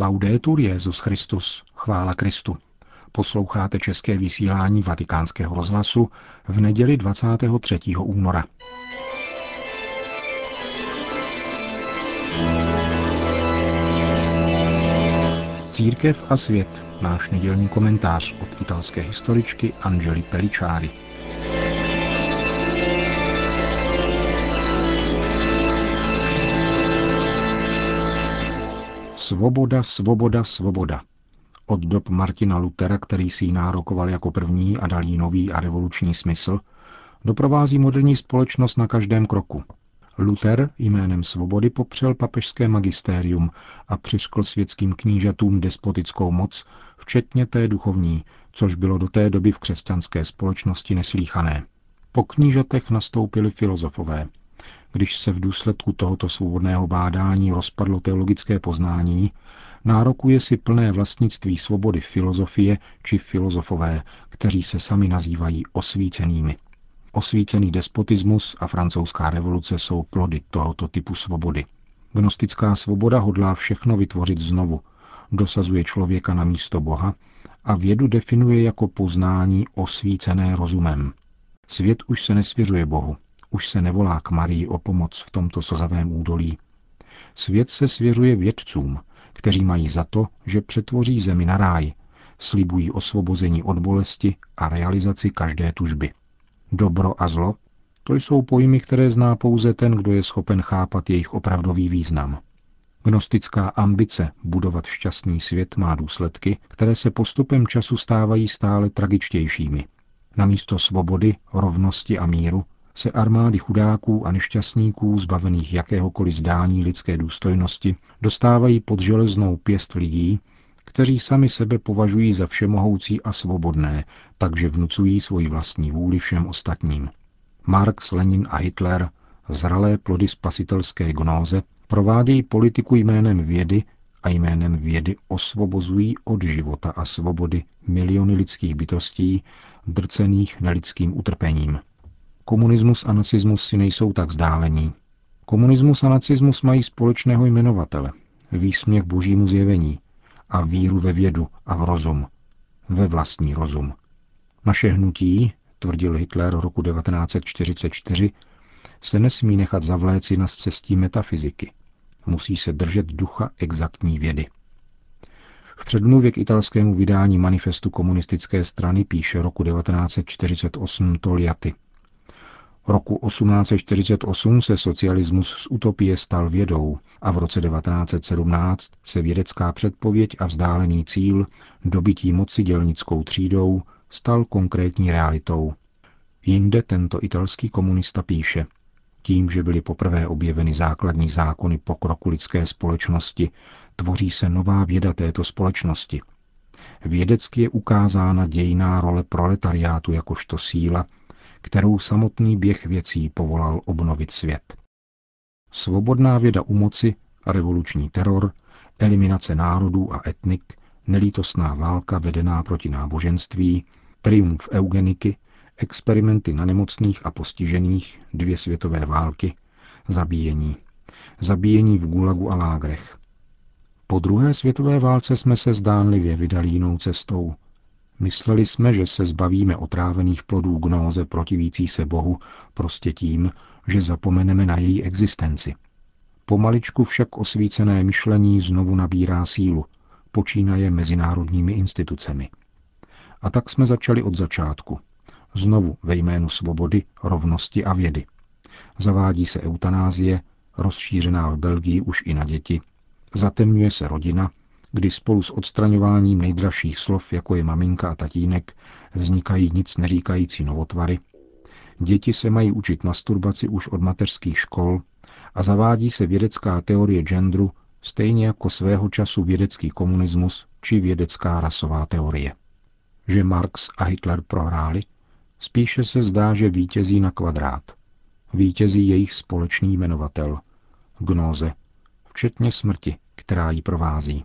Laudetur Jezus Christus, chvála Kristu. Posloucháte české vysílání Vatikánského rozhlasu v neděli 23. února. Církev a svět, náš nedělní komentář od italské historičky Angeli Pellicciari. Svoboda, svoboda, svoboda. Od dob Martina Lutera, který si ji nárokoval jako první a dal jí nový a revoluční smysl, doprovází moderní společnost na každém kroku. Luther jménem svobody popřel papežské magistérium a přiškl světským knížatům despotickou moc, včetně té duchovní, což bylo do té doby v křesťanské společnosti neslíchané. Po knížatech nastoupili filozofové – když se v důsledku tohoto svobodného bádání rozpadlo teologické poznání, nárokuje si plné vlastnictví svobody filozofie či filozofové, kteří se sami nazývají osvícenými. Osvícený despotismus a francouzská revoluce jsou plody tohoto typu svobody. Gnostická svoboda hodlá všechno vytvořit znovu, dosazuje člověka na místo Boha a vědu definuje jako poznání osvícené rozumem. Svět už se nesvěřuje Bohu, už se nevolá k Marii o pomoc v tomto slzavém údolí. Svět se svěřuje vědcům, kteří mají za to, že přetvoří zemi na ráj, slibují osvobození od bolesti a realizaci každé tužby. Dobro a zlo, to jsou pojmy, které zná pouze ten, kdo je schopen chápat jejich opravdový význam. Gnostická ambice budovat šťastný svět má důsledky, které se postupem času stávají stále tragičtějšími. Namísto svobody, rovnosti a míru se armády chudáků a nešťastníků, zbavených jakéhokoliv zdání lidské důstojnosti, dostávají pod železnou pěst lidí, kteří sami sebe považují za všemohoucí a svobodné, takže vnucují svoji vlastní vůli všem ostatním. Marx, Lenin a Hitler, zralé plody spasitelské gnóze, provádějí politiku jménem vědy a jménem vědy osvobozují od života a svobody miliony lidských bytostí, drcených nelidským utrpením. Komunismus a nacismus si nejsou tak vzdálení. Komunismus a nacismus mají společného jmenovatele, výsměch božímu zjevení a víru ve vědu a v rozum, ve vlastní rozum. Naše hnutí, tvrdil Hitler roku 1944, se nesmí nechat zavléci na cestí metafyziky. Musí se držet ducha exaktní vědy. V předmluvě k italskému vydání manifestu komunistické strany píše roku 1948 Toliaty – Roku 1848 se socialismus z utopie stal vědou a v roce 1917 se vědecká předpověď a vzdálený cíl dobytí moci dělnickou třídou stal konkrétní realitou. Jinde tento italský komunista píše, tím, že byly poprvé objeveny základní zákony pokroku lidské společnosti, tvoří se nová věda této společnosti. Vědecky je ukázána dějná role proletariátu jakožto síla, kterou samotný běh věcí povolal obnovit svět. Svobodná věda u moci, revoluční teror, eliminace národů a etnik, nelítostná válka vedená proti náboženství, triumf eugeniky, experimenty na nemocných a postižených, dvě světové války, zabíjení. Zabíjení v Gulagu a lágrech. Po druhé světové válce jsme se zdánlivě vydali jinou cestou, Mysleli jsme, že se zbavíme otrávených plodů gnóze protivící se Bohu prostě tím, že zapomeneme na její existenci. Pomaličku však osvícené myšlení znovu nabírá sílu, počínaje mezinárodními institucemi. A tak jsme začali od začátku. Znovu ve jménu svobody, rovnosti a vědy. Zavádí se eutanázie, rozšířená v Belgii už i na děti, zatemňuje se rodina, kdy spolu s odstraňováním nejdražších slov, jako je maminka a tatínek, vznikají nic neříkající novotvary. Děti se mají učit masturbaci už od mateřských škol a zavádí se vědecká teorie genderu, stejně jako svého času vědecký komunismus či vědecká rasová teorie. Že Marx a Hitler prohráli? Spíše se zdá, že vítězí na kvadrát. Vítězí jejich společný jmenovatel. Gnóze, včetně smrti, která ji provází.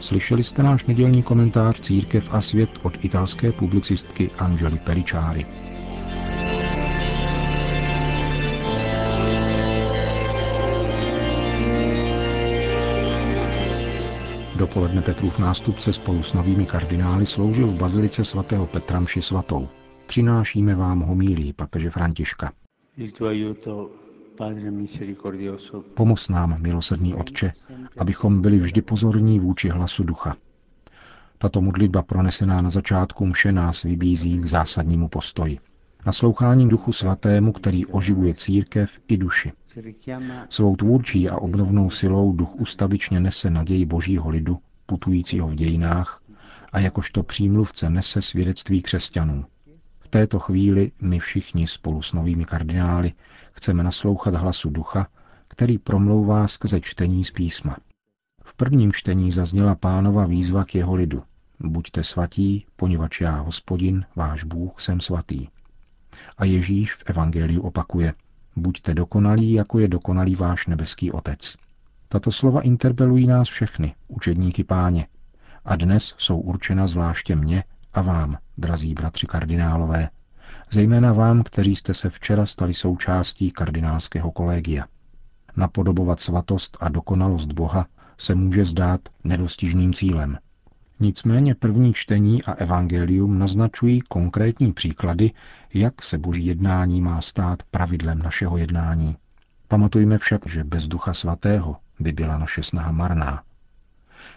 Slyšeli jste náš nedělní komentář Církev a svět od italské publicistky Angeli Peričáry. Dopoledne Petrův nástupce spolu s novými kardinály sloužil v bazilice svatého Petra mši svatou. Přinášíme vám homílí papeže Františka. Pomoz nám, milosrdný Otče, abychom byli vždy pozorní vůči hlasu ducha. Tato modlitba pronesená na začátku mše nás vybízí k zásadnímu postoji. Naslouchání duchu svatému, který oživuje církev i duši. Svou tvůrčí a obnovnou silou duch ustavičně nese naději božího lidu, putujícího v dějinách, a jakožto přímluvce nese svědectví křesťanů. Této chvíli my všichni spolu s novými kardinály chceme naslouchat hlasu ducha, který promlouvá skrze čtení z písma. V prvním čtení zazněla pánova výzva k jeho lidu. Buďte svatí, poněvadž já, hospodin, váš Bůh, jsem svatý. A Ježíš v Evangeliu opakuje, buďte dokonalí, jako je dokonalý váš nebeský Otec. Tato slova interpelují nás všechny, učedníky páně, a dnes jsou určena zvláště mně a vám, drazí bratři kardinálové, zejména vám, kteří jste se včera stali součástí kardinálského kolegia. Napodobovat svatost a dokonalost Boha se může zdát nedostižným cílem. Nicméně první čtení a evangelium naznačují konkrétní příklady, jak se boží jednání má stát pravidlem našeho jednání. Pamatujme však, že bez ducha svatého by byla naše snaha marná.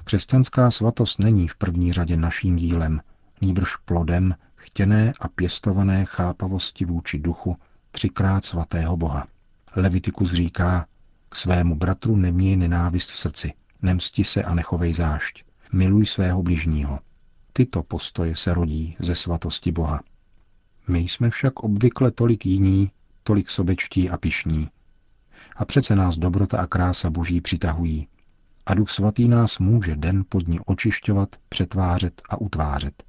Křesťanská svatost není v první řadě naším dílem, nýbrž plodem chtěné a pěstované chápavosti vůči duchu třikrát svatého Boha. Levitikus říká, k svému bratru neměj nenávist v srdci, nemsti se a nechovej zášť, miluj svého bližního. Tyto postoje se rodí ze svatosti Boha. My jsme však obvykle tolik jiní, tolik sobečtí a pišní. A přece nás dobrota a krása Boží přitahují. A Duch Svatý nás může den pod ní očišťovat, přetvářet a utvářet.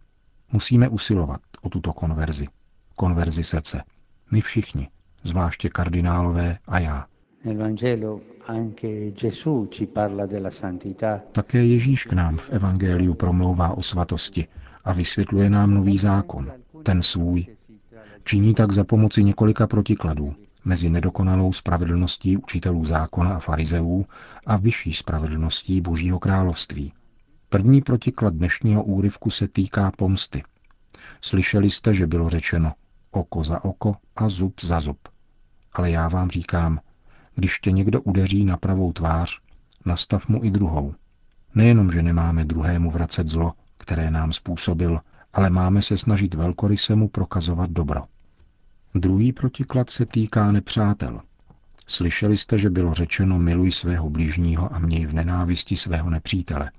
Musíme usilovat o tuto konverzi. Konverzi srdce. My všichni, zvláště kardinálové a já. Také Ježíš k nám v Evangeliu promlouvá o svatosti a vysvětluje nám nový zákon, ten svůj. Činí tak za pomoci několika protikladů mezi nedokonalou spravedlností učitelů zákona a farizeů a vyšší spravedlností Božího království. První protiklad dnešního úryvku se týká pomsty. Slyšeli jste, že bylo řečeno oko za oko a zub za zub. Ale já vám říkám, když tě někdo udeří na pravou tvář, nastav mu i druhou. Nejenom, že nemáme druhému vracet zlo, které nám způsobil, ale máme se snažit velkoryse mu prokazovat dobro. Druhý protiklad se týká nepřátel. Slyšeli jste, že bylo řečeno miluj svého blížního a měj v nenávisti svého nepřítele.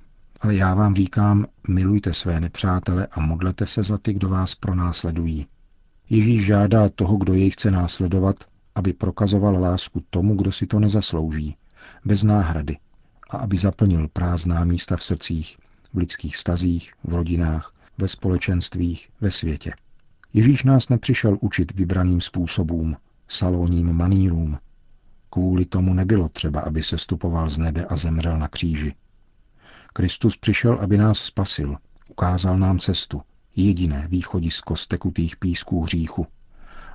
Ale já vám říkám, milujte své nepřátele a modlete se za ty, kdo vás pronásledují. Ježíš žádá toho, kdo jej chce následovat, aby prokazoval lásku tomu, kdo si to nezaslouží, bez náhrady, a aby zaplnil prázdná místa v srdcích, v lidských vztazích, v rodinách, ve společenstvích, ve světě. Ježíš nás nepřišel učit vybraným způsobům, salonním manírům. Kvůli tomu nebylo třeba, aby se stupoval z nebe a zemřel na kříži. Kristus přišel, aby nás spasil, ukázal nám cestu, jediné východisko z tekutých písků hříchu.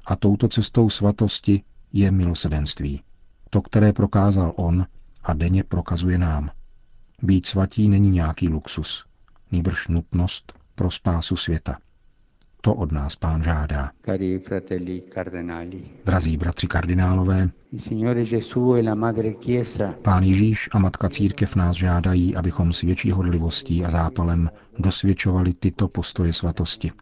A touto cestou svatosti je milosedenství. To, které prokázal on a denně prokazuje nám. Být svatí není nějaký luxus, nýbrž nutnost pro spásu světa. To od nás pán žádá. Drazí bratři kardinálové, e pán Ježíš a Matka Církev nás žádají, abychom s větší hodlivostí a zápalem dosvědčovali tyto postoje svatosti.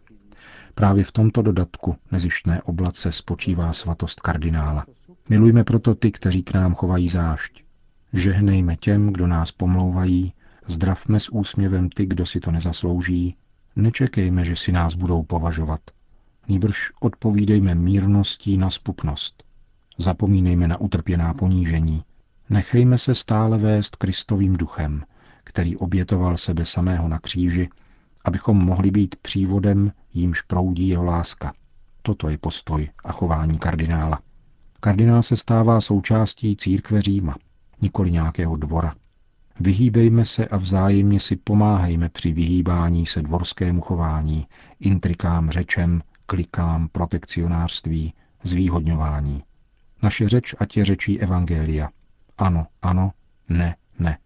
Právě v tomto dodatku nezištné oblace spočívá svatost kardinála. Milujme proto ty, kteří k nám chovají zášť. Žehnejme těm, kdo nás pomlouvají, zdravme s úsměvem ty, kdo si to nezaslouží, nečekejme, že si nás budou považovat. Nýbrž odpovídejme mírností na spupnost. Zapomínejme na utrpěná ponížení. Nechejme se stále vést Kristovým duchem, který obětoval sebe samého na kříži abychom mohli být přívodem, jímž proudí jeho láska. Toto je postoj a chování kardinála. Kardinál se stává součástí církve Říma, nikoli nějakého dvora. Vyhýbejme se a vzájemně si pomáhejme při vyhýbání se dvorskému chování, intrikám, řečem, klikám, protekcionářství, zvýhodňování. Naše řeč ať je řečí Evangelia. Ano, ano, ne, ne.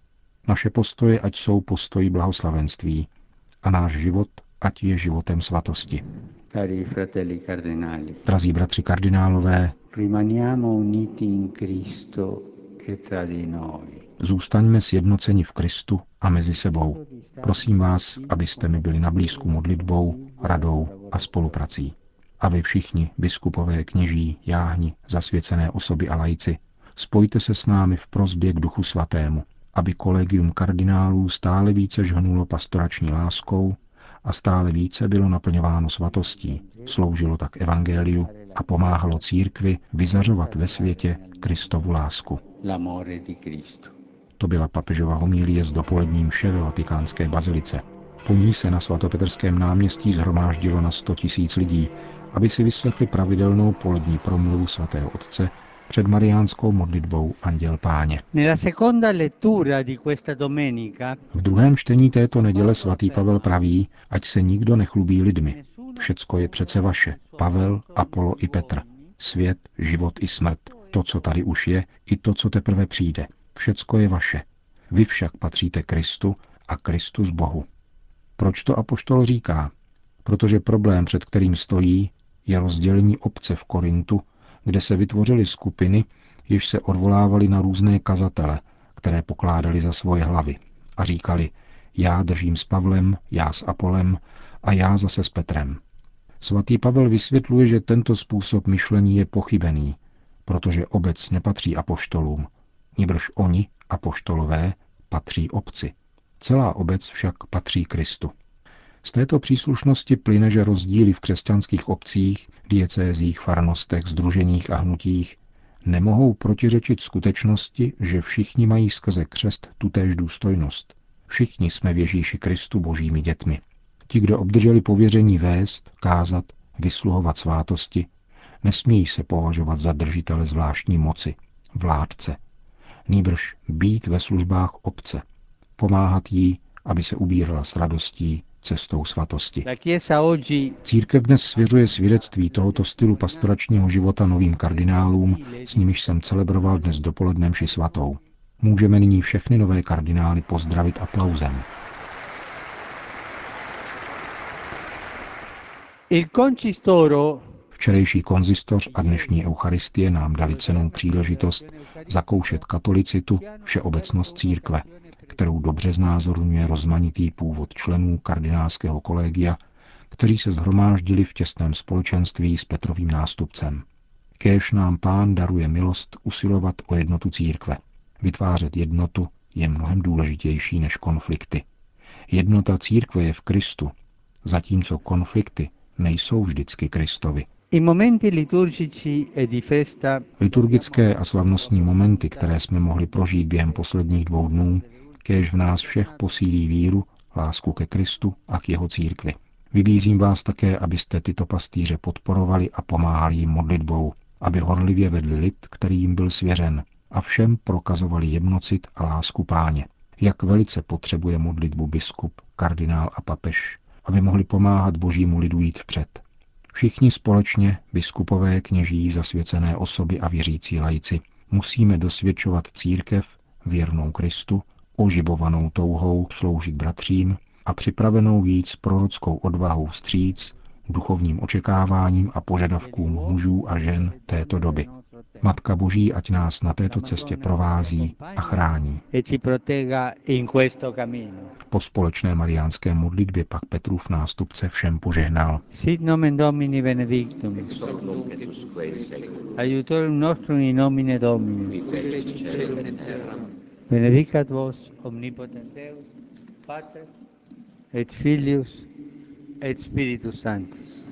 Naše postoje ať jsou postoji blahoslavenství a náš život ať je životem svatosti. Cari fratelli cardinali, Drazí bratři kardinálové, rimaniamo uniti in Cristo e tra di noi. Zůstaňme sjednoceni v Kristu a mezi sebou. Prosím vás, abyste mi byli na blízku modlitbou, radou a spoluprací. A vy všichni, biskupové, kněží, jáhni, zasvěcené osoby a lajci, spojte se s námi v prozbě k Duchu Svatému, aby kolegium kardinálů stále více žhnulo pastorační láskou a stále více bylo naplňováno svatostí, sloužilo tak evangeliu a pomáhalo církvi vyzařovat ve světě Kristovu lásku. L'amore di Cristo. To byla papežova homilie z dopoledním mše ve vatikánské bazilice. Po ní se na svatopetrském náměstí zhromáždilo na 100 tisíc lidí, aby si vyslechli pravidelnou polední promluvu svatého otce před mariánskou modlitbou Anděl Páně. V druhém čtení této neděle svatý Pavel praví, ať se nikdo nechlubí lidmi. Všecko je přece vaše, Pavel, Apollo i Petr. Svět, život i smrt, to, co tady už je, i to, co teprve přijde. Všecko je vaše. Vy však patříte Kristu a Kristus Bohu. Proč to apoštol říká? Protože problém, před kterým stojí, je rozdělení obce v Korintu, kde se vytvořily skupiny, jež se odvolávaly na různé kazatele, které pokládali za svoje hlavy a říkali, já držím s Pavlem, já s Apolem a já zase s Petrem. Svatý Pavel vysvětluje, že tento způsob myšlení je pochybený, protože obec nepatří apoštolům, níbrž oni, apoštolové, patří obci. Celá obec však patří Kristu. Z této příslušnosti plyne, že rozdíly v křesťanských obcích, diecézích, farnostech, združeních a hnutích nemohou protiřečit skutečnosti, že všichni mají skrze křest tutéž důstojnost. Všichni jsme v Ježíši Kristu božími dětmi. Ti, kdo obdrželi pověření vést, kázat, vysluhovat svátosti, nesmějí se považovat za držitele zvláštní moci, vládce. Nýbrž být ve službách obce, pomáhat jí, aby se ubírala s radostí cestou svatosti. Církev dnes svěřuje svědectví tohoto stylu pastoračního života novým kardinálům, s nimiž jsem celebroval dnes dopoledne mši svatou. Můžeme nyní všechny nové kardinály pozdravit aplauzem. il concistoro Včerejší konzistoř a dnešní eucharistie nám dali cenou příležitost zakoušet katolicitu, všeobecnost církve, kterou dobře znázorňuje rozmanitý původ členů kardinálského kolegia, kteří se zhromáždili v těsném společenství s Petrovým nástupcem. Kéž nám pán daruje milost usilovat o jednotu církve. Vytvářet jednotu je mnohem důležitější než konflikty. Jednota církve je v Kristu, zatímco konflikty nejsou vždycky Kristovi. Liturgické a slavnostní momenty, které jsme mohli prožít během posledních dvou dnů, kéž v nás všech posílí víru, lásku ke Kristu a k jeho církvi. Vybízím vás také, abyste tyto pastýře podporovali a pomáhali jim modlitbou, aby horlivě vedli lid, který jim byl svěřen, a všem prokazovali jemnocit a lásku páně. Jak velice potřebuje modlitbu biskup, kardinál a papež, aby mohli pomáhat božímu lidu jít vpřed. Všichni společně, biskupové, kněží, zasvěcené osoby a věřící lajci, musíme dosvědčovat církev, věrnou Kristu, oživovanou touhou sloužit bratřím a připravenou s prorockou odvahou vstříc, duchovním očekáváním a požadavkům mužů a žen této doby. Matka Boží ať nás na této cestě provází a chrání. ci protegga in questo cammino. Po společné mariánské modlitbě pak Petrův nástupce všem požehnal. Sit nomen Domini benedictum. Aiutorium nostrum in nomine Domini. Benedicat vos omnipotens Deus, Pater et Filius et Spiritus Sanctus.